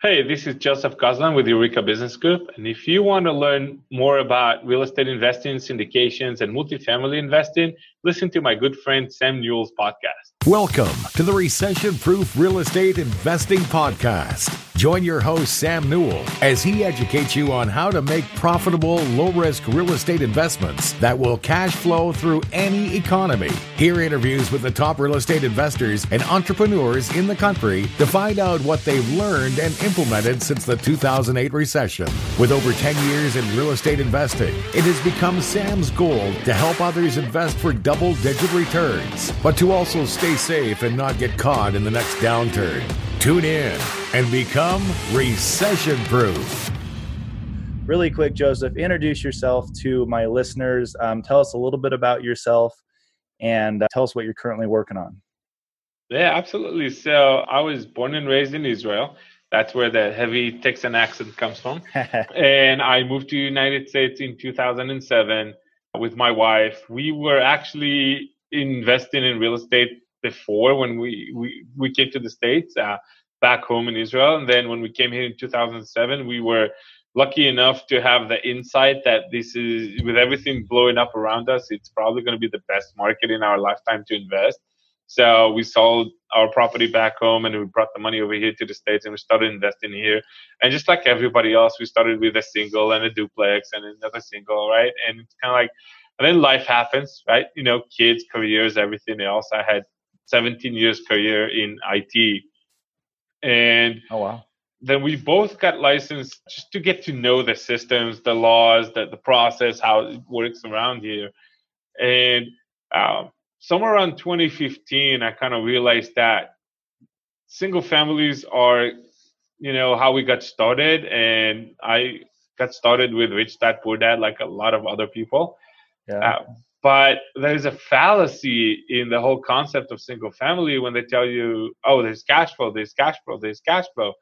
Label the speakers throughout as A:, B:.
A: Hey, this is Joseph Gozlan with Eureka Business Group. And if you want to learn more about real estate investing, syndications, and multifamily investing, listen to my good friend Sam Newell's podcast.
B: Welcome to the Recession Proof Real Estate Investing Podcast. Join your host, Sam Newell, as he educates you on how to make profitable, low risk real estate investments that will cash flow through any economy. Hear interviews with the top real estate investors and entrepreneurs in the country to find out what they've learned and implemented since the 2008 recession. With over 10 years in real estate investing, it has become Sam's goal to help others invest for double digit returns, but to also stay safe and not get caught in the next downturn. Tune in and become recession proof.
C: Really quick, Joseph, introduce yourself to my listeners. Um, tell us a little bit about yourself and uh, tell us what you're currently working on.
A: Yeah, absolutely. So I was born and raised in Israel. That's where the heavy Texan accent comes from. and I moved to the United States in 2007 with my wife. We were actually investing in real estate before when we, we, we came to the States, uh, back home in Israel. And then when we came here in 2007, we were lucky enough to have the insight that this is, with everything blowing up around us, it's probably going to be the best market in our lifetime to invest. So we sold our property back home and we brought the money over here to the States and we started investing here. And just like everybody else, we started with a single and a duplex and another single, right? And it's kind of like, and then life happens, right? You know, kids, careers, everything else. I had 17 years career in IT. And
C: oh wow.
A: Then we both got licensed just to get to know the systems, the laws, the, the process, how it works around here. And um, somewhere around 2015, I kind of realized that single families are, you know, how we got started. And I got started with Rich Dad Poor Dad, like a lot of other people. Yeah. Uh, but there's a fallacy in the whole concept of single family when they tell you, oh, there's cash flow, there's cash flow, there's cash flow.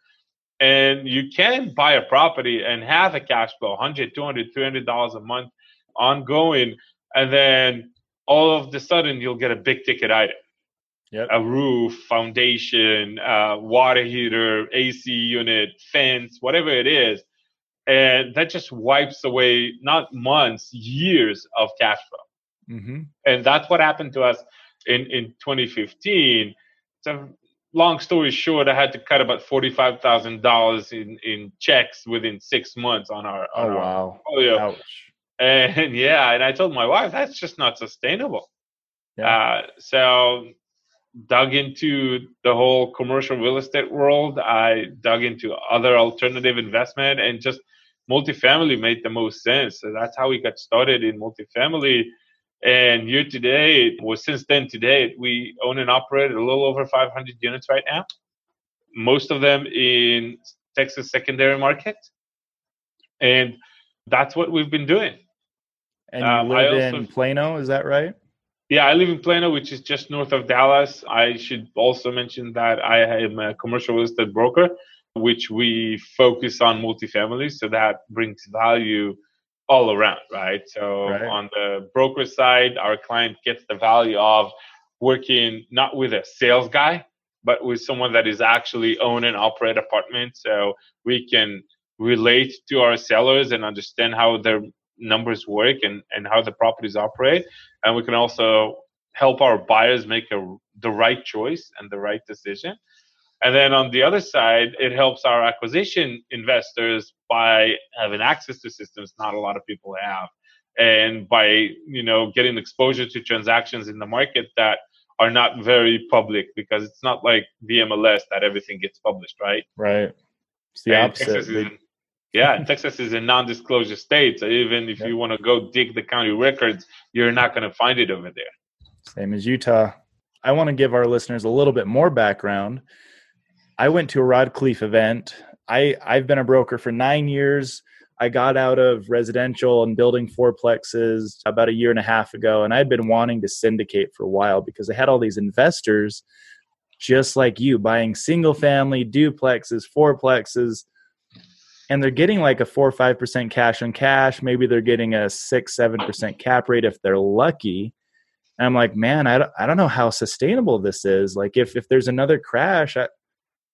A: And you can buy a property and have a cash flow, 100, 200, 300 dollars a month ongoing. And then all of the sudden you'll get a big ticket item. Yep. A roof, foundation, uh, water heater, AC unit, fence, whatever it is. And that just wipes away not months, years of cash flow. Mm-hmm. And that's what happened to us in, in 2015. So long story short, I had to cut about forty-five thousand dollars in in checks within six months on our. On
C: oh wow! Portfolio. Ouch.
A: And yeah, and I told my wife that's just not sustainable. Yeah. Uh, so dug into the whole commercial real estate world. I dug into other alternative investment and just multifamily made the most sense. So that's how we got started in multifamily. And year to date, well, since then today, we own and operate a little over 500 units right now. Most of them in Texas secondary market. And that's what we've been doing.
C: And you um, live also, in Plano, is that right?
A: Yeah, I live in Plano, which is just north of Dallas. I should also mention that I am a commercial real estate broker, which we focus on multifamily. So that brings value all around, right? So right. on the broker side, our client gets the value of working not with a sales guy, but with someone that is actually own and operate apartments. So we can relate to our sellers and understand how their numbers work and, and how the properties operate. And we can also help our buyers make a, the right choice and the right decision. And then on the other side, it helps our acquisition investors by having access to systems not a lot of people have. And by, you know, getting exposure to transactions in the market that are not very public because it's not like the MLS that everything gets published, right?
C: Right. It's the and opposite.
A: Yeah, Texas is a non-disclosure state, so even if yep. you want to go dig the county records, you're not going to find it over there.
C: Same as Utah. I want to give our listeners a little bit more background. I went to a Rod Khleif event. I I've been a broker for nine years. I got out of residential and building fourplexes about a year and a half ago, and I'd been wanting to syndicate for a while because I had all these investors just like you buying single family duplexes, fourplexes and they're getting like a four or five percent cash on cash. Maybe they're getting a six, seven percent cap rate if they're lucky. And I'm like, man, I don't, I don't know how sustainable this is. Like, if if there's another crash, I,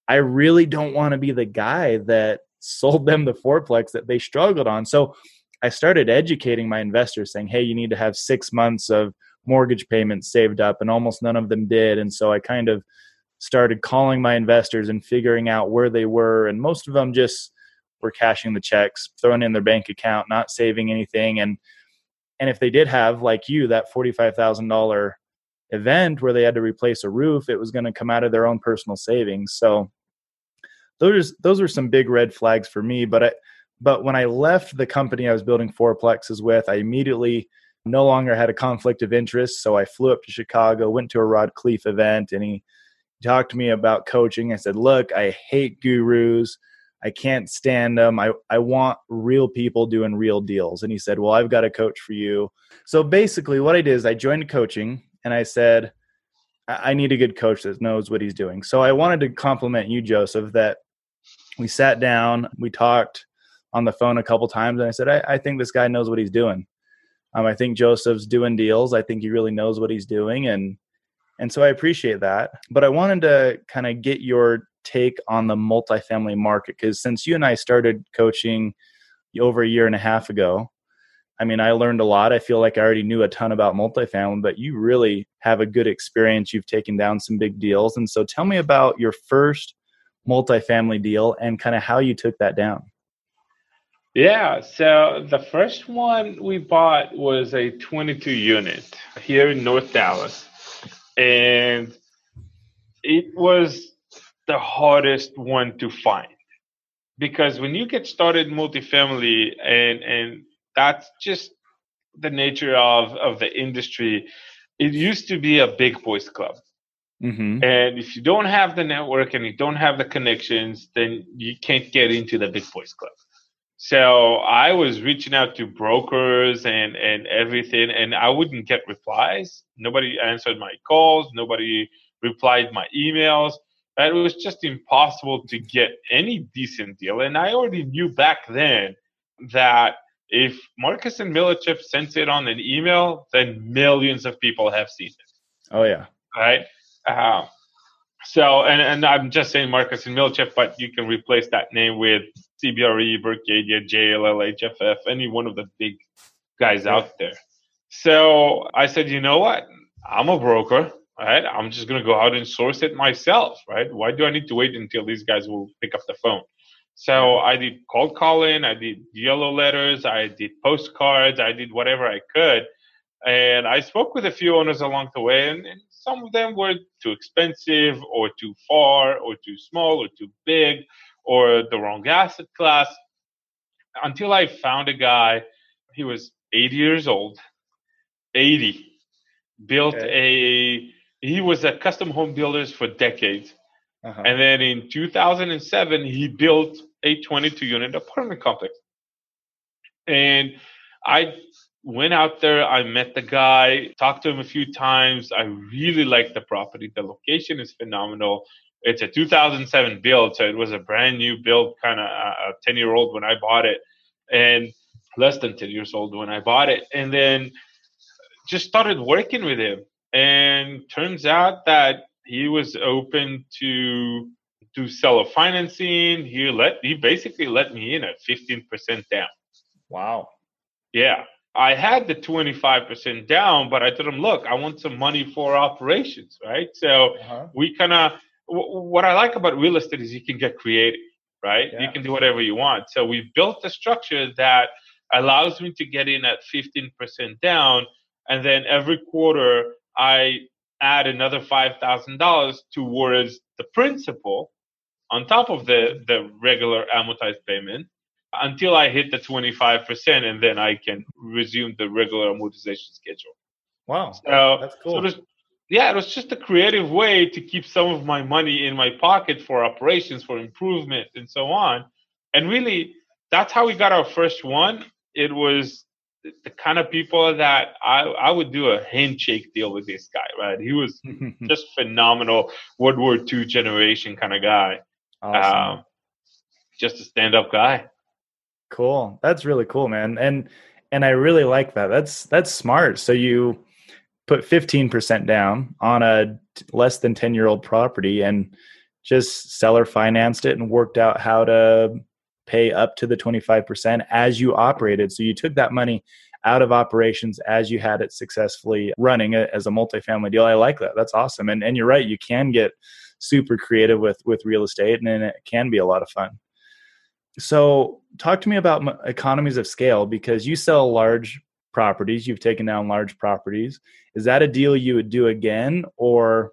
C: I really don't want to be the guy that sold them the fourplex that they struggled on. So I started educating my investors saying, hey, you need to have six months of mortgage payments saved up, and almost none of them did. And so I kind of started calling my investors and figuring out where they were. And most of them just were cashing the checks, throwing in their bank account, not saving anything. And and if they did have, like you, that forty-five thousand dollar event where they had to replace a roof, it was going to come out of their own personal savings. So those those are some big red flags for me. But I, but when I left the company I was building fourplexes with, I immediately no longer had a conflict of interest. So I flew up to Chicago, went to a Rod Khleif event, and he talked to me about coaching. I said, "Look, I hate gurus. I can't stand them. I, I want real people doing real deals. And he said, Well, I've got a coach for you. So basically, what I did is I joined coaching and I said, I need a good coach that knows what he's doing. So I wanted to compliment you, Joseph, that we sat down, we talked on the phone a couple times, and I said, I, I think this guy knows what he's doing. Um, I think Joseph's doing deals. I think he really knows what he's doing, and and so I appreciate that. But I wanted to kind of get your take on the multifamily market? Because since you and I started coaching over a year and a half ago, I mean, I learned a lot. I feel like I already knew a ton about multifamily, but you really have a good experience. You've taken down some big deals. And so tell me about your first multifamily deal and kind of how you took that down.
A: Yeah, so the first one we bought was a 22 unit here in North Dallas. And it was the hardest one to find because when you get started multifamily and and that's just the nature of of the industry. It used to be a big boys club. Mm-hmm. and if you don't have the network and you don't have the connections then you can't get into the big boys club. So i was reaching out to brokers and and everything and i wouldn't get replies. Nobody answered my calls. Nobody replied my emails. It was just impossible to get any decent deal. And I already knew back then that if Marcus and Millichap sent it on an email, then millions of people have seen it.
C: Oh yeah,
A: right. Uh, so, and and I'm just saying Marcus and Millichap, but you can replace that name with CBRE, Berkadia, JLL, HFF, any one of the big guys out there. So I said, you know what? I'm a broker right? I'm just going to go out and source it myself, right? Why do I need to wait until these guys will pick up the phone? So I did cold calling, I did yellow letters, I did postcards, I did whatever I could. And I spoke with a few owners along the way, and, and some of them were too expensive or too far or too small or too big or the wrong asset class until I found a guy. He was 80 years old, 80, built okay. a he was a custom home builders for decades. Uh-huh. And then in 2007, he built a 22 unit apartment complex. And I went out there, I met the guy, talked to him a few times. I really liked the property. The location is phenomenal. It's a 2007 build, so it was a brand new build, kind of a 10 year old when I bought it, and less than 10 years old when I bought it. And then just started working with him and turns out that he was open to do seller financing. He let he basically let me in at 15% down.
C: Wow.
A: Yeah. I had the 25% down, but I told him, look, I want some money for operations, right? So uh-huh. we kind of, w- what I like about real estate is you can get creative, right? Yeah. You can do whatever you want. So we built a structure that allows me to get in at 15% down. And then every quarter, I add another five thousand dollars towards the principal on top of the the regular amortized payment until I hit the 25%, and then I can resume the regular amortization schedule.
C: Wow.
A: So that's cool. So yeah, it was just a creative way to keep some of my money in my pocket for operations, for improvement, and so on. And really, that's how we got our first one. It was the kind of people that I, I would do a handshake deal with this guy, right? He was just phenomenal World War II generation kind of guy. Awesome. Um, just a stand up guy.
C: Cool. That's really cool, man. And and I really like that. That's that's smart. So you put 15% down on a less than 10 year old property and just seller financed it and worked out how to pay up to the 25% as you operated. So you took that money out of operations as you had it successfully running it as a multifamily deal. I like that. That's awesome. And and you're right, you can get super creative with with real estate and it can be a lot of fun. So, talk to me about economies of scale because you sell large properties, you've taken down large properties. Is that a deal you would do again or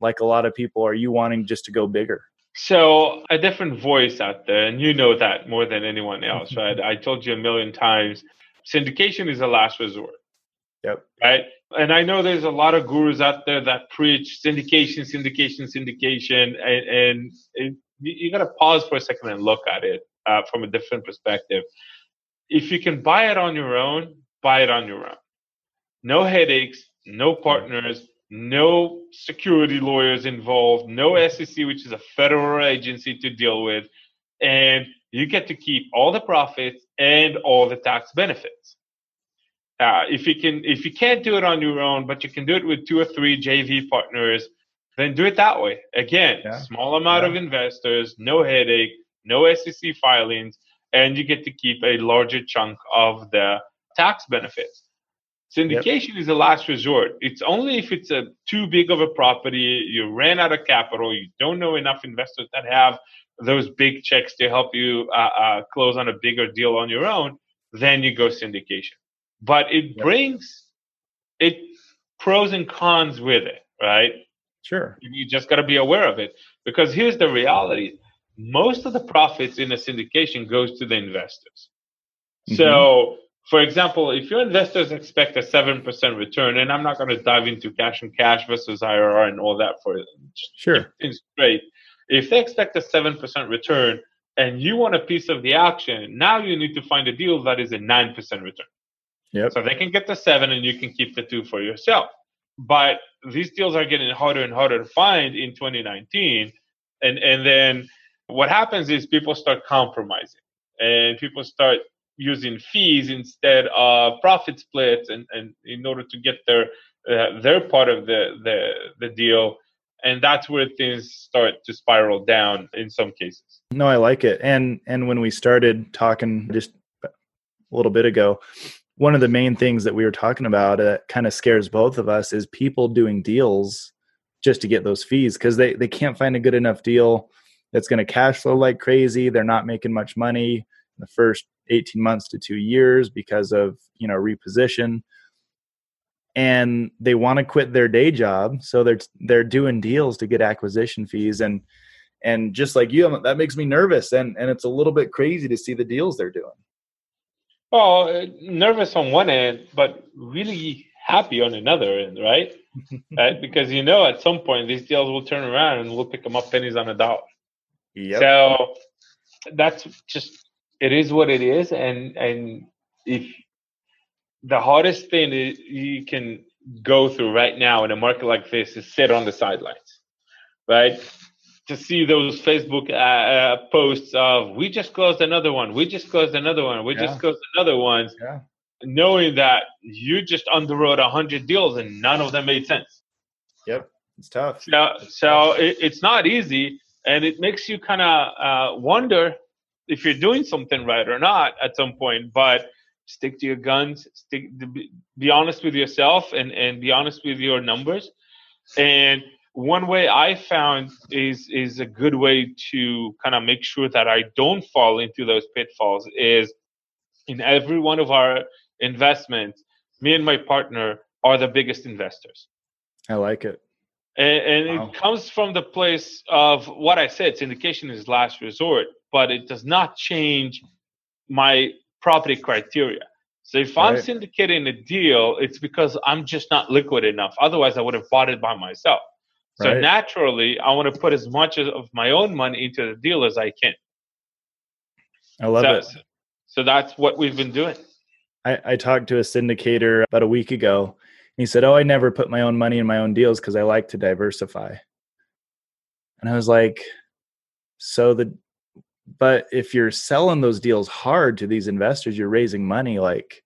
C: like a lot of people are you wanting just to go bigger?
A: So, a different voice out there, and you know that more than anyone else, right? I told you a million times syndication is a last resort.
C: Yep.
A: Right. And I know there's a lot of gurus out there that preach syndication, syndication, syndication, and, and it, you got to pause for a second and look at it uh, from a different perspective. If you can buy it on your own, buy it on your own. No headaches, no partners, no security lawyers involved, no SEC, which is a federal agency to deal with, and you get to keep all the profits and all the tax benefits. Uh, if you can, if you can't do it on your own, but you can do it with two or three JV partners, then do it that way. Again, yeah. small amount yeah. of investors, no headache, no SEC filings, and you get to keep a larger chunk of the tax benefits. Syndication yep. is a last resort. It's only if it's a too big of a property, you ran out of capital, you don't know enough investors that have those big checks to help you uh, uh, close on a bigger deal on your own, then you go syndication. But it yep. brings it pros and cons with it, right?
C: Sure.
A: You just got to be aware of it because here's the reality: most of the profits in a syndication goes to the investors. Mm-hmm. So, for example, if your investors expect a seven percent return, and I'm not going to dive into cash on cash versus IRR and all that for
C: sure
A: It's great. if they expect a 7% return and you want a piece of the action, now you need to find a deal that is a 9% return.
C: Yep.
A: So they can get the seven and you can keep the two for yourself. But these deals are getting harder and harder to find in 2019. And, and then what happens is people start compromising and people start using fees instead of profit splits and, and in order to get their uh, their part of the, the the deal. And that's where things start to spiral down in some cases.
C: No i like it. And and when we started talking just a little bit ago one of the main things that we were talking about that kind of scares both of us is people doing deals just to get those fees because they they can't find a good enough deal that's going to cash flow like crazy. They're not making much money the first 18 months to 2 years because of you know reposition. And they want to quit their day job so they're they're doing deals to get acquisition fees and and just like you that makes me nervous and and it's a little bit crazy to see the deals they're doing.
A: Well uh, nervous on one end but really happy on another end right? Right? Because you know at some point these deals will turn around and we'll pick them up pennies on a dollar.
C: Yep.
A: so that's just it is what it is and and if the hardest thing you can go through right now in a market like this is sit on the sidelines, right? To see those Facebook uh, uh, posts of "we just closed another one, we just closed another one, we yeah. just closed another one,"
C: yeah.
A: knowing that you just underwrote a hundred deals and none of them made sense.
C: Yep, it's tough.
A: So, so it, it's not easy, and it makes you kind of uh, wonder if you're doing something right or not at some point. But stick to your guns stick be honest with yourself and and be honest with your numbers and one way i found is is a good way to kind of make sure that i don't fall into those pitfalls is in every one of our investments me and my partner are the biggest investors
C: i like it
A: and, and wow. it comes from the place of what i said syndication is last resort but it does not change my property criteria. So if right. I'm syndicating a deal, it's because I'm just not liquid enough. Otherwise, I would have bought it by myself. So right. naturally, I want to put as much of my own money into the deal as I can.
C: I love
A: so,
C: it.
A: So that's what we've been doing.
C: I, I talked to a syndicator about a week ago. He said, "Oh, I never put my own money in my own deals because I like to diversify." And I was like, "So the but if you're selling those deals hard to these investors you're raising money like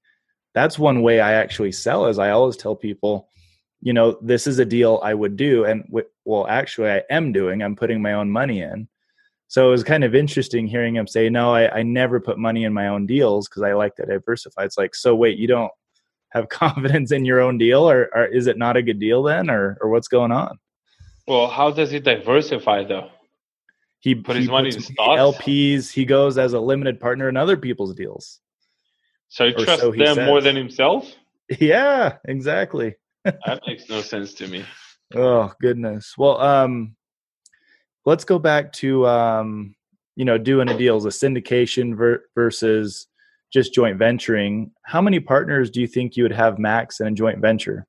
C: that's one way i actually sell is i always tell people you know, this is a deal I would do. And w- well, actually, I am doing, I'm putting my own money in. So it was kind of interesting hearing him say, no, I, I never put money in my own deals because I like to diversify. It's like, so wait, you don't have confidence in your own deal or, or is it not a good deal then or, or what's going on?
A: Well, how does he diversify though?
C: He
A: put
C: he
A: his money in stocks.
C: LPs. He goes as a limited partner in other people's deals.
A: So he trusts
C: so he
A: them more than himself?
C: Yeah, exactly.
A: That makes no sense to me.
C: Oh goodness. Well, um, let's go back to um, you know doing a deal as a syndication ver- versus just joint venturing. How many partners do you think you would have max in a joint venture?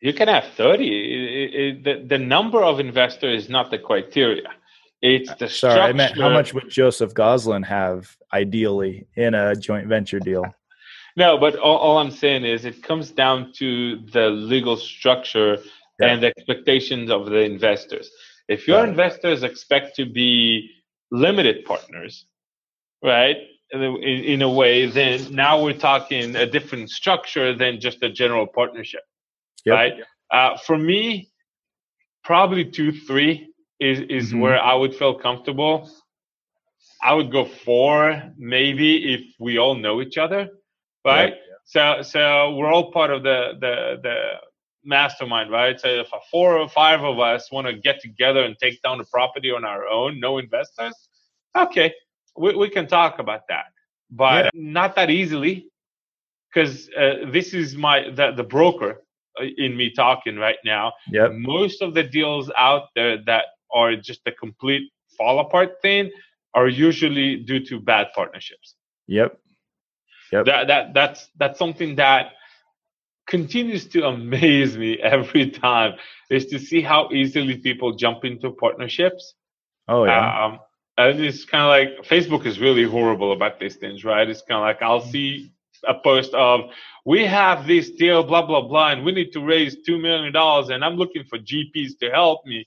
A: You can have 30. It- it- the, the number of investors is not the criteria. It's the
C: Sorry, I meant how much would Joseph Gozlan have ideally in a joint venture deal?
A: No, but all, all I'm saying is it comes down to the legal structure
C: Yeah.
A: and the expectations of the investors. If your
C: it.
A: investors expect to be limited partners, right, in, in a way, then now we're talking a different structure than just a general partnership,
C: Yep.
A: right? Uh, for me, probably two, three is is
C: Mhm.
A: where I would feel comfortable. I would go four, maybe if we all know each other, right? So so we're all part of the the the mastermind, right? So if a four or five of us want to get together and take down the property on our own, no investors, okay, we we can talk about that, but
C: Yeah.
A: not that easily, because uh, this is my the the broker uh, in me talking right now
C: Yep.
A: most of the deals out there that are just a complete fall apart thing are usually due to bad partnerships.
C: Yep. Yep.
A: That that that's that's something that continues to amaze me every time is to see how easily people jump into partnerships.
C: Oh yeah.
A: Um, and it's kind of like Facebook is really horrible about these things, right? It's kind of like I'll see a post of we have this deal, blah blah blah, and we need to raise two million dollars, and I'm looking for GPs to help me.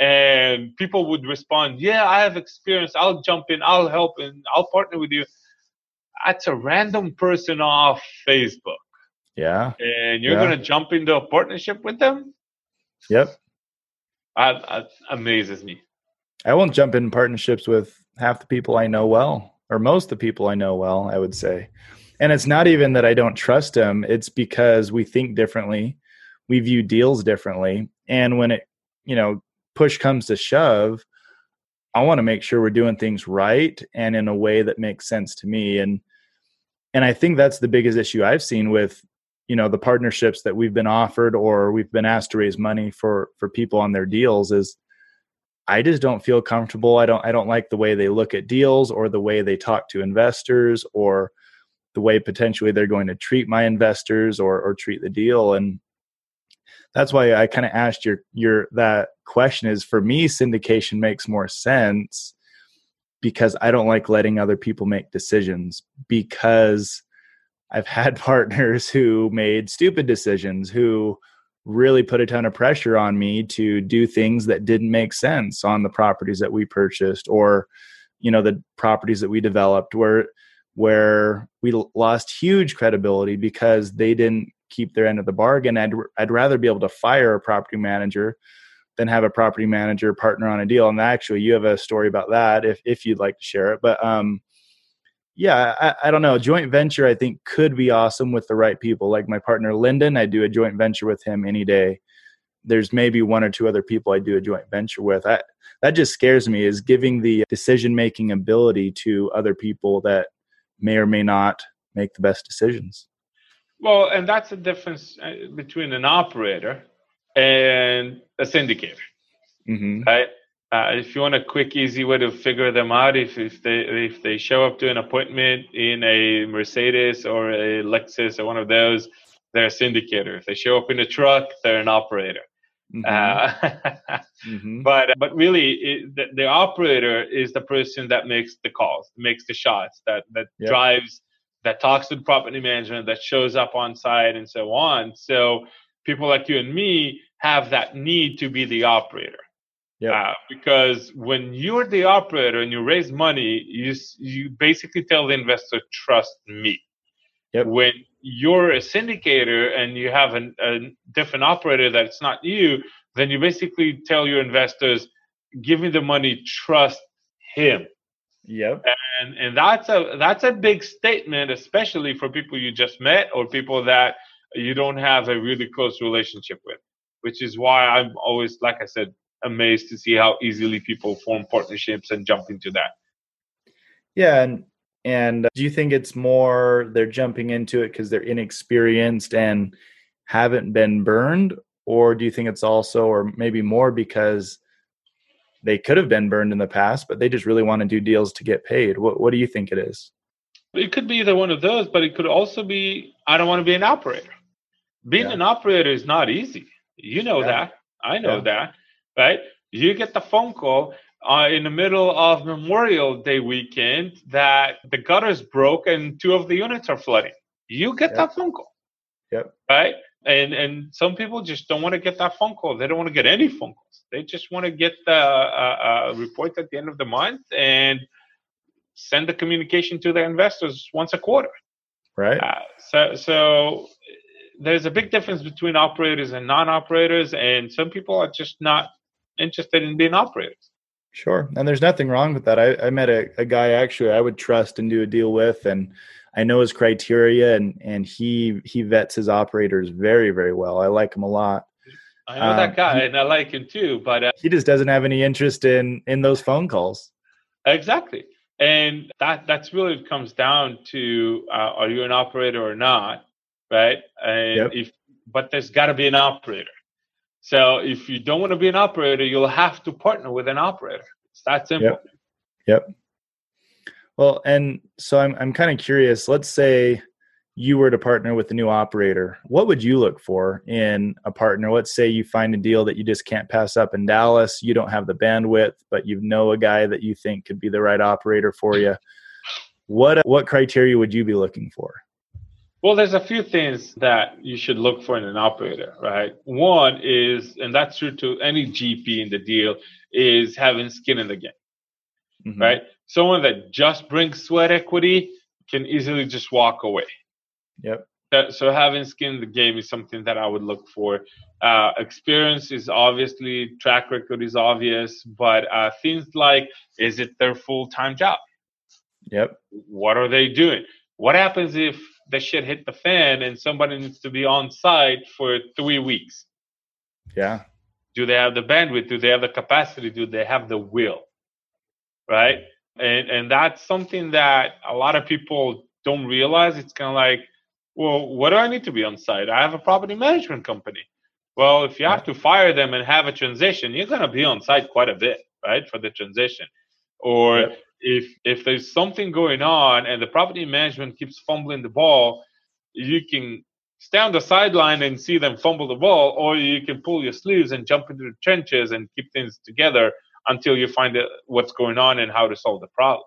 A: And people would respond, "Yeah, I have experience. I'll jump in. I'll help, and I'll partner with you." That's a random person off Facebook,
C: yeah.
A: and you're
C: Yeah.
A: gonna jump into a partnership with them.
C: Yep.
A: That, that amazes me.
C: I won't jump in partnerships with half the people I know well, or most of the people I know well, I would say. And it's not even that I don't trust them, it's because we think differently, we view deals differently. And when it, you know, push comes to shove, I want to make sure we're doing things right and in a way that makes sense to me. And and I think that's the biggest issue I've seen with you know the partnerships that we've been offered or we've been asked to raise money for for people on their deals is I just don't feel comfortable. I don't I don't like the way they look at deals or the way they talk to investors or the way potentially they're going to treat my investors or or treat the deal and that's why I kind of asked your your that question is for me syndication makes more sense because I don't like letting other people make decisions because I've had partners who made stupid decisions who really put a ton of pressure on me to do things that didn't make sense on the properties that we purchased or you know the properties that we developed where where we lost huge credibility because they didn't keep their end of the bargain. I'd I'd rather be able to fire a property manager than have a property manager partner on a deal. And actually you have a story about that if if you'd like to share it. But um yeah I, I don't know. Joint venture i think could be awesome with the right people. Like my partner lyndon i do a joint venture with him any day. There's maybe one or two other people i do a joint venture with. I, that just scares me is giving the decision making ability to other people that may or may not make the best decisions.
A: Well, and that's the difference uh, between an operator and a syndicator,
C: mm-hmm.
A: right? Uh, if you want a quick, easy way to figure them out, if, if they if they show up to an appointment in a Mercedes or a Lexus or one of those, they're a syndicator. If they show up in a truck, they're an operator.
C: Mm-hmm.
A: Uh,
C: mm-hmm.
A: but but really, it, the, the operator is the person that makes the calls, makes the shots, that that
C: Yep.
A: drives, that talks to the property management, that shows up on site, and so on. So people like you and me have that need to be the operator.
C: Yep.
A: Uh, because when you're the operator and you raise money, you you basically tell the investor, "Trust me."
C: Yep.
A: When you're a syndicator and you have an, a different operator that's not you, then you basically tell your investors, give me the money, trust him.
C: Yep.
A: And and that's a that's a big statement, especially for people you just met or people that you don't have a really close relationship with. Which is why I'm always, like I said, amazed to see how easily people form partnerships and jump into that.
C: Yeah, and and uh, do you think it's more they're jumping into it because they're inexperienced and haven't been burned, or do you think it's also, or maybe more because they could have been burned in the past, but they just really want to do deals to get paid? What What do you think it is?
A: It could be either one of those, but it could also be I don't want to be an operator. Being yeah. an operator is not easy. You know yeah. that. I know yeah. that. Right? You get the phone call uh, in the middle of Memorial Day weekend that the gutters broke and two of the units are flooding. You get yep. that phone call.
C: Yep.
A: Right? And and some people just don't want to get that phone call. They don't want to get any phone calls. They just want to get the uh, uh, report at the end of the month and send the communication to their investors once a quarter.
C: Right.
A: Uh, so so there's a big difference between operators and non-operators, and some people are just not interested in being operators.
C: Sure. And there's nothing wrong with that. I, I met a, a guy actually I would trust and do a deal with and I know his criteria and and he he vets his operators very, very well. I like him a lot.
A: I know um, that guy he, and I like him too, but uh,
C: he just doesn't have any interest in in those phone calls.
A: Exactly. And that that's really comes down to uh, are you an operator or not, right? And yep. if but there's got to be an operator. So if you don't want to be an operator, you'll have to partner with an operator. It's that simple.
C: Yep. yep. Well, and so I'm I'm kind of curious. Let's say you were to partner with a new operator. What would you look for in a partner? Let's say you find a deal that you just can't pass up in Dallas. You don't have the bandwidth, but you know a guy that you think could be the right operator for you. What what criteria would you be looking for?
A: Well, there's a few things that you should look for in an operator, right? One is, and that's true to any GP in the deal, is having skin in the game, mm-hmm. right? Someone that just brings sweat equity can easily just walk away.
C: Yep.
A: So having skin in the game is something that I would look for. Uh, experience is obviously, track record is obvious, but uh, things like, is it their full time job?
C: Yep.
A: What are they doing? What happens if the shit hit the fan and somebody needs to be on site for three weeks.
C: Yeah.
A: Do they have the bandwidth? Do they have the capacity? Do they have the will? Right. And and that's something that a lot of people don't realize. It's kind of like, well, what do I need to be on site? I have a property management company. Well, if you have to fire them and have a transition, you're going to be on site quite a bit, right, for the transition. Or yep if if there's something going on and the property management keeps fumbling the ball, you can stay on the sideline and see them fumble the ball, or you can pull your sleeves and jump into the trenches and keep things together until you find out what's going on and how to solve the problem.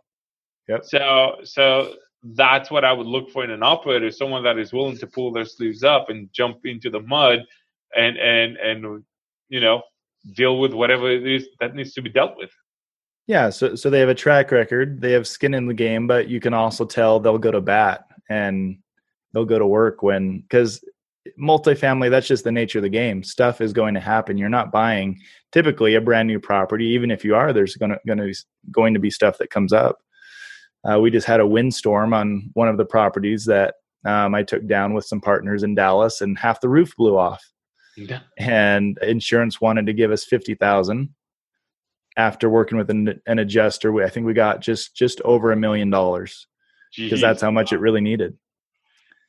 C: Yep.
A: So so that's what I would look for in an operator, someone that is willing to pull their sleeves up and jump into the mud and and and you know deal with whatever it is that needs to be dealt with.
C: Yeah, so so they have a track record, they have skin in the game, but you can also tell they'll go to bat and they'll go to work when because multifamily that's just the nature of the game. Stuff is going to happen. You're not buying typically a brand new property, even if you are. There's going to going to going to be stuff that comes up. Uh, we just had a windstorm on one of the properties that um, I took down with some partners in Dallas, and half the roof blew off. Yeah. And insurance wanted to give us fifty thousand after working with an, an adjuster, we, I think we got just just over a million dollars because that's how much it really needed.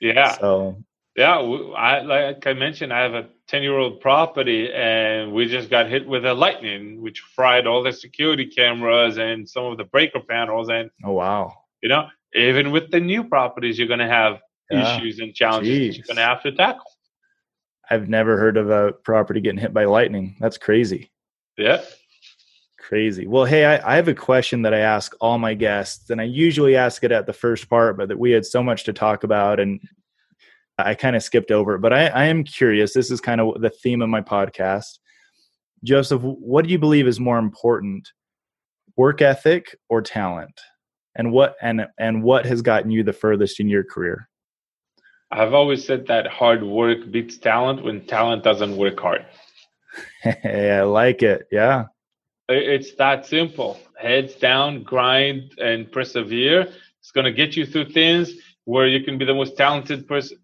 A: Yeah.
C: So
A: yeah, I like I mentioned, I have a ten year old property, and we just got hit with a lightning, which fried all the security cameras and some of the breaker panels. And
C: oh wow,
A: you know, even with the new properties, you're going to have yeah. issues and challenges you're going to have to tackle.
C: I've never heard of a property getting hit by lightning. That's crazy.
A: Yeah.
C: Crazy. Well, hey, I, I, have a question that I ask all my guests, and I usually ask it at the first part, but that we had so much to talk about, and I kind of skipped over it. But I, I am curious. This is kind of the theme of my podcast. Joseph, what do you believe is more important, work ethic or talent? And what and and what has gotten you the furthest in your career?
A: I've always said that hard work beats talent when talent doesn't work hard.
C: hey, I like it. Yeah.
A: It's that simple. Heads down, grind, and persevere. It's going to get you through things where you can be the most talented person.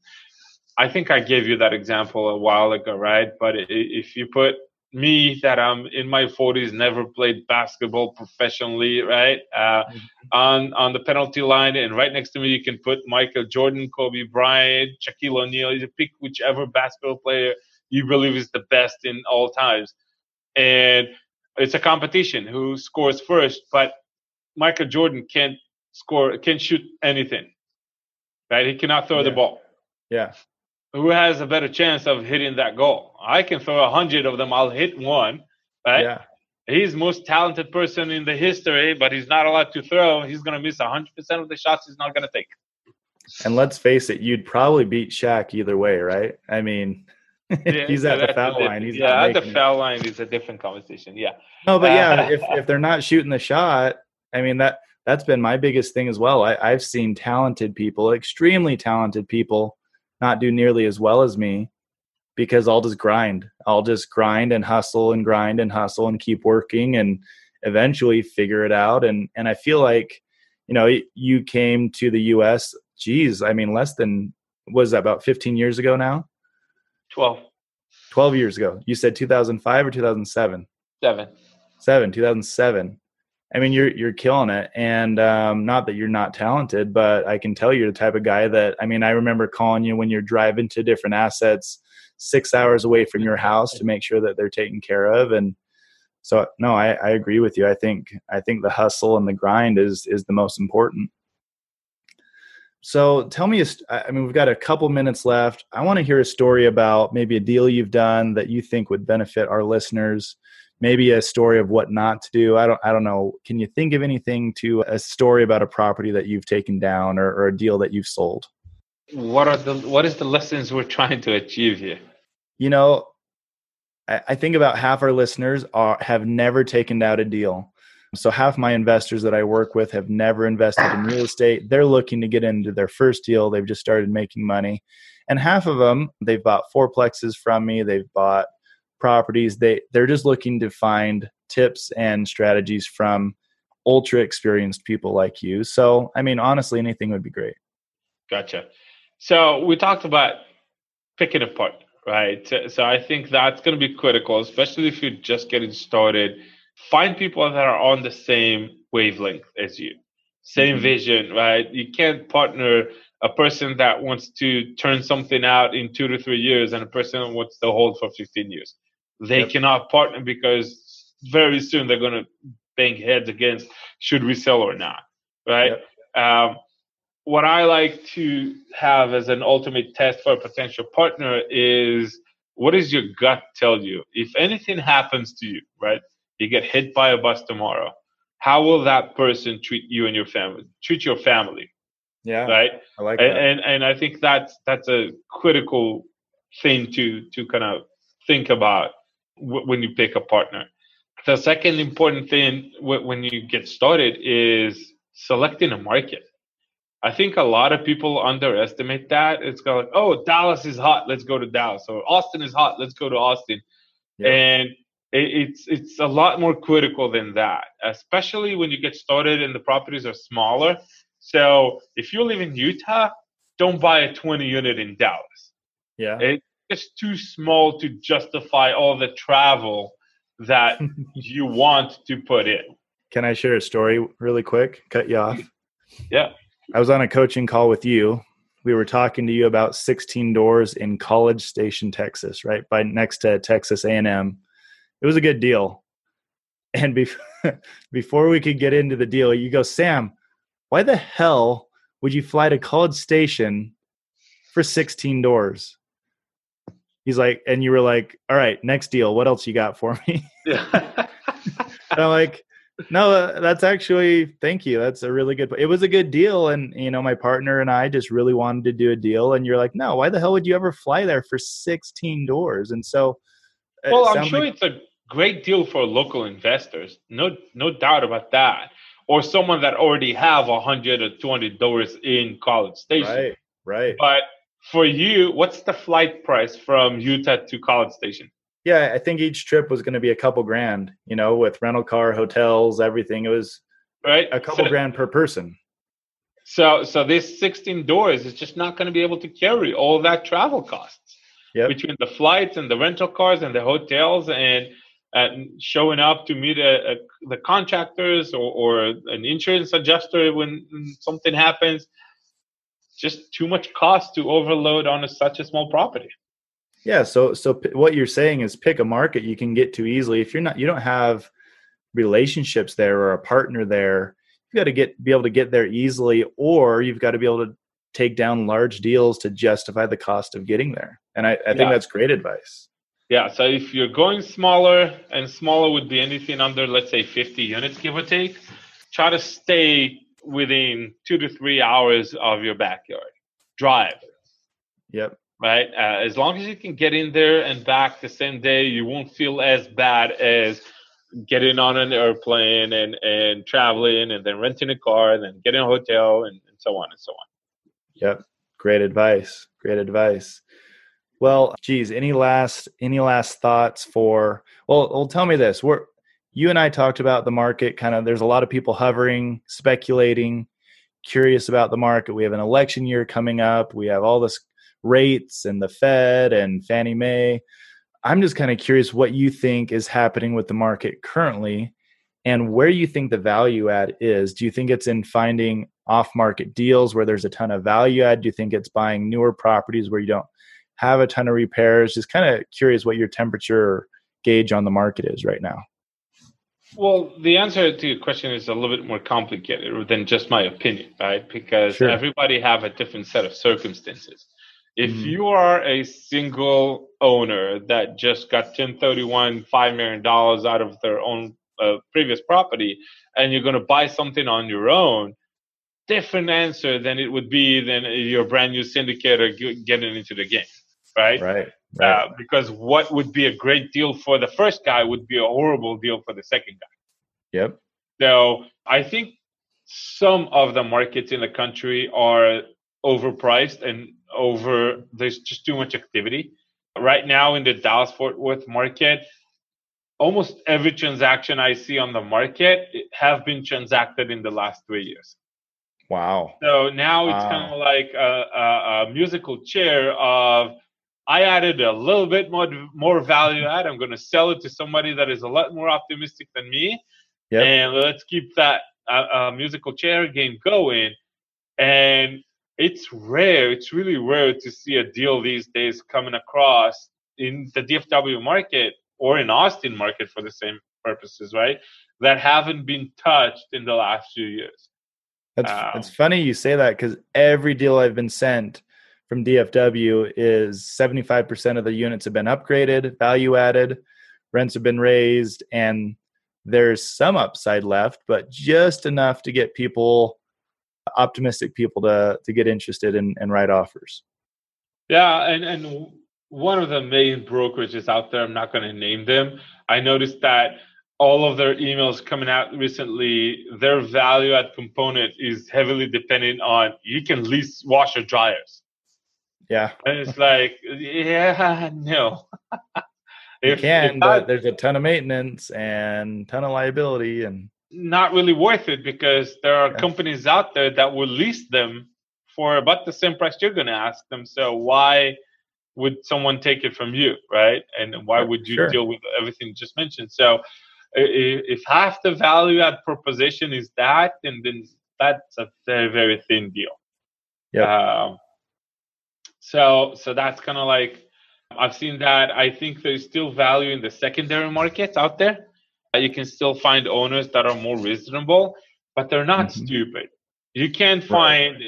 A: I think I gave you that example a while ago, right? But if you put me that I'm in my 40s, never played basketball professionally, right? Uh, mm-hmm. On on the penalty line, and right next to me, you can put Michael Jordan, Kobe Bryant, Shaquille O'Neal. You pick whichever basketball player you believe is the best in all times, and it's a competition who scores first. But Michael Jordan can't score, can't shoot anything, right? He cannot throw
C: yeah.
A: the ball.
C: Yeah
A: who has a better chance of hitting that goal? I can throw a hundred of them. I'll hit one, right? Yeah. He's most talented person in the history, but he's not allowed to throw. He's gonna miss hundred percent of the shots he's not gonna take.
C: And let's face it, you'd probably beat Shaq either way, right? I mean, yeah, he's at the foul line. He's
A: yeah, at the foul it. line is a different conversation. Yeah.
C: No, but yeah, uh, if if they're not shooting the shot, I mean that that's been my biggest thing as well. I, I've seen talented people, extremely talented people, not do nearly as well as me because I'll just grind. I'll just grind and hustle and grind and hustle and keep working and eventually figure it out. And and I feel like, you know, you came to the US, geez, I mean less than was that about 15 years ago now?
A: 12.
C: 12 years ago. You said 2005 or 2007?
A: 7.
C: 7, 2007. I mean, you're you're killing it, and um, not that you're not talented, but I can tell you're the type of guy that. I mean, I remember calling you when you're driving to different assets, six hours away from your house to make sure that they're taken care of, and so no, I, I agree with you. I think I think the hustle and the grind is is the most important. So tell me, I mean, we've got a couple minutes left. I want to hear a story about maybe a deal you've done that you think would benefit our listeners maybe a story of what not to do. I don't I don't know. Can you think of anything to a story about a property that you've taken down or, or a deal that you've sold?
A: What are the what is the lessons we're trying to achieve here?
C: You know, I, I think about half our listeners are have never taken out a deal. So half my investors that I work with have never invested in real estate. They're looking to get into their first deal. They've just started making money. And half of them, they've bought fourplexes from me. They've bought properties they they're just looking to find tips and strategies from ultra experienced people like you so i mean honestly anything would be great
A: gotcha so we talked about picking apart right so i think that's going to be critical especially if you're just getting started find people that are on the same wavelength as you same mm-hmm. vision right you can't partner a person that wants to turn something out in two to three years and a person that wants to hold for 15 years they yep. cannot partner because very soon they're going to bang heads against should we sell or not, right? Yep. Um, what I like to have as an ultimate test for a potential partner is what does your gut tell you? If anything happens to you, right? You get hit by a bus tomorrow. How will that person treat you and your family? Treat your family.
C: Yeah.
A: Right.
C: I like
A: that. And and I think that's that's a critical thing to to kind of think about w- when you pick a partner. The second important thing w- when you get started is selecting a market. I think a lot of people underestimate that. It's kind of like, oh, Dallas is hot, let's go to Dallas, or Austin is hot, let's go to Austin. Yeah. And it's it's a lot more critical than that, especially when you get started and the properties are smaller. So if you live in Utah, don't buy a 20 unit in Dallas.
C: Yeah.
A: It, it's too small to justify all the travel that you want to put in.
C: Can I share a story really quick? Cut you off.
A: Yeah.
C: I was on a coaching call with you. We were talking to you about 16 doors in College Station, Texas, right by next to Texas A&M. It was a good deal. And before, before we could get into the deal, you go, Sam, why the hell would you fly to College Station for 16 doors? he's like, and you were like, all right, next deal. What else you got for me? Yeah. I'm like, no, uh, that's actually, thank you. That's a really good, it was a good deal. And, you know, my partner and I just really wanted to do a deal. And you're like, no, why the hell would you ever fly there for 16 doors? And so,
A: well, I'm sure like- it's a great deal for local investors. No, no doubt about that. Or someone that already have a hundred or 200 dollars in College Station.
C: Right. Right.
A: But for you, what's the flight price from Utah to College Station?
C: Yeah, I think each trip was going to be a couple grand, you know, with rental car, hotels, everything. It was
A: right
C: a couple so, grand per person.
A: So, so this 16 doors is just not going to be able to carry all that travel costs yep. between the flights and the rental cars and the hotels and uh, showing up to meet a, a, the contractors or, or, an insurance adjuster when something happens. Just too much cost to overload on a, such a small property.
C: Yeah. So, so p- what you're saying is pick a market you can get to easily. If you're not, you don't have relationships there or a partner there, you got to get be able to get there easily, or you've got to be able to take down large deals to justify the cost of getting there. And I, I think yeah. that's great advice.
A: Yeah. So if you're going smaller, and smaller would be anything under, let's say, 50 units, give or take, try to stay within two to three hours of your backyard. Drive.
C: Yep.
A: Right. Uh, as long as you can get in there and back the same day, you won't feel as bad as getting on an airplane and, and traveling and then renting a car and then getting a hotel and, and so on and so on.
C: Yep. Great advice. Great advice. Well, geez, any last any last thoughts for well, well tell me this. We're you and I talked about the market kind of there's a lot of people hovering, speculating, curious about the market. We have an election year coming up. We have all this rates and the Fed and Fannie Mae. I'm just kind of curious what you think is happening with the market currently and where you think the value add is. Do you think it's in finding off market deals where there's a ton of value add? Do you think it's buying newer properties where you don't have a ton of repairs? Just kind of curious what your temperature gauge on the market is right now.
A: Well, the answer to your question is a little bit more complicated than just my opinion, right? Because sure. everybody have a different set of circumstances. If mm-hmm. you are a single owner that just got 1031 $5 million out of their own uh, previous property and you're going to buy something on your own, different answer than it would be than your brand new syndicator getting into the game, right?
C: Right.
A: right. Uh, because what would be a great deal for the first guy would be a horrible deal for the second guy.
C: Yep.
A: So I think some of the markets in the country are overpriced and over. There's just too much activity right now in the Dallas Fort Worth market. Almost every transaction I see on the market have been transacted in the last three years.
C: Wow.
A: So now it's wow. kind of like a, a, a, musical chair of I added a little bit more more value add. I'm going to sell it to somebody that is a lot more optimistic than me, yep. and let's keep that uh, musical chair game going. And it's rare. It's really rare to see a deal these days coming across in the DFW market or in Austin market for the same purposes, right? That haven't been touched in the last few years.
C: That's um, it's funny you say that because every deal I've been sent from DFW is 75% of the units have been upgraded, value added, rents have been raised, and there's some upside left, but just enough to get people optimistic people to to get interested in and write offers.
A: Yeah, and and one of the main brokerages out there, I'm not going to name them. I noticed that all of their emails coming out recently, their value add component is heavily dependent on you can lease washer dryers.
C: Yeah.
A: And it's like, yeah, no.
C: you can, but there's a ton of maintenance and ton of liability and
A: not really worth it because there are yeah. companies out there that will lease them for about the same price you're going to ask them. So why would someone take it from you, right? And why would you sure. deal with everything just mentioned? So if half the value add proposition is that, then then that's a very very thin deal.
C: Yeah. Um,
A: so so that's kind of like I've seen that. I think there's still value in the secondary markets out there. You can still find owners that are more reasonable, but they're not mm-hmm. stupid. You can't find. Right.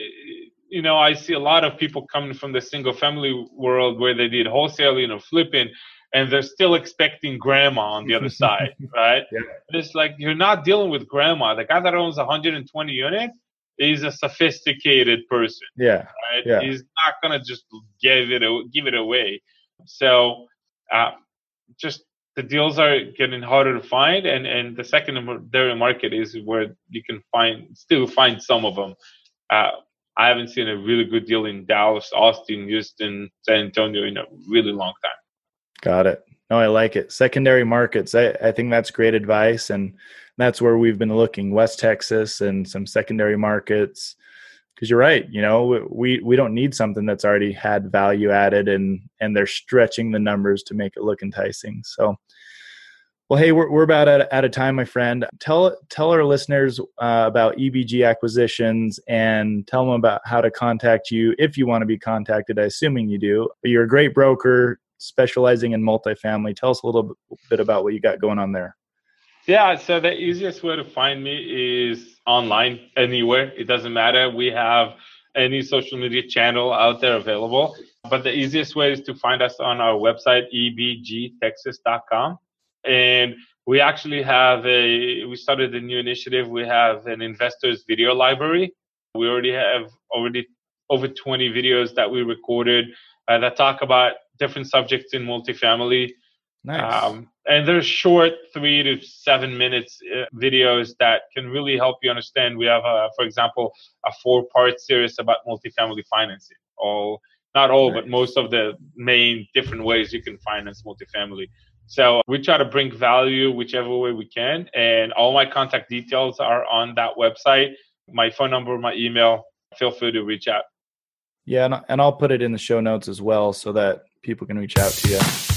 A: You know, I see a lot of people coming from the single family world where they did wholesaling or flipping, and they're still expecting grandma on the other side, right? Yeah. It's like you're not dealing with grandma. The guy that owns 120 units is a sophisticated person.
C: Yeah.
A: Right.
C: Yeah.
A: He's not gonna just give it give it away. So, uh, just the deals are getting harder to find, and and the secondary market is where you can find still find some of them. Uh, I haven't seen a really good deal in Dallas, Austin, Houston, San Antonio in a really long time.
C: Got it. No, I like it. Secondary markets. I, I think that's great advice. And that's where we've been looking West Texas and some secondary markets. Because you're right, you know, we we don't need something that's already had value added and and they're stretching the numbers to make it look enticing. So well, hey, we're, we're about at, at a time, my friend. Tell tell our listeners uh, about EBG acquisitions and tell them about how to contact you if you want to be contacted. I assuming you do, you're a great broker specializing in multifamily. Tell us a little bit about what you got going on there.
A: Yeah, so the easiest way to find me is online, anywhere. It doesn't matter. We have any social media channel out there available. But the easiest way is to find us on our website, ebgtexas.com and we actually have a we started a new initiative we have an investors video library we already have already over 20 videos that we recorded uh, that talk about different subjects in multifamily nice. Um, and they're short three to seven minutes uh, videos that can really help you understand we have a, for example a four part series about multifamily financing all not all nice. but most of the main different ways you can finance multifamily so we try to bring value whichever way we can. And all my contact details are on that website. My phone number, my email. Feel free to reach out.
C: Yeah, and I'll put it in the show notes as well so that people can reach out to you.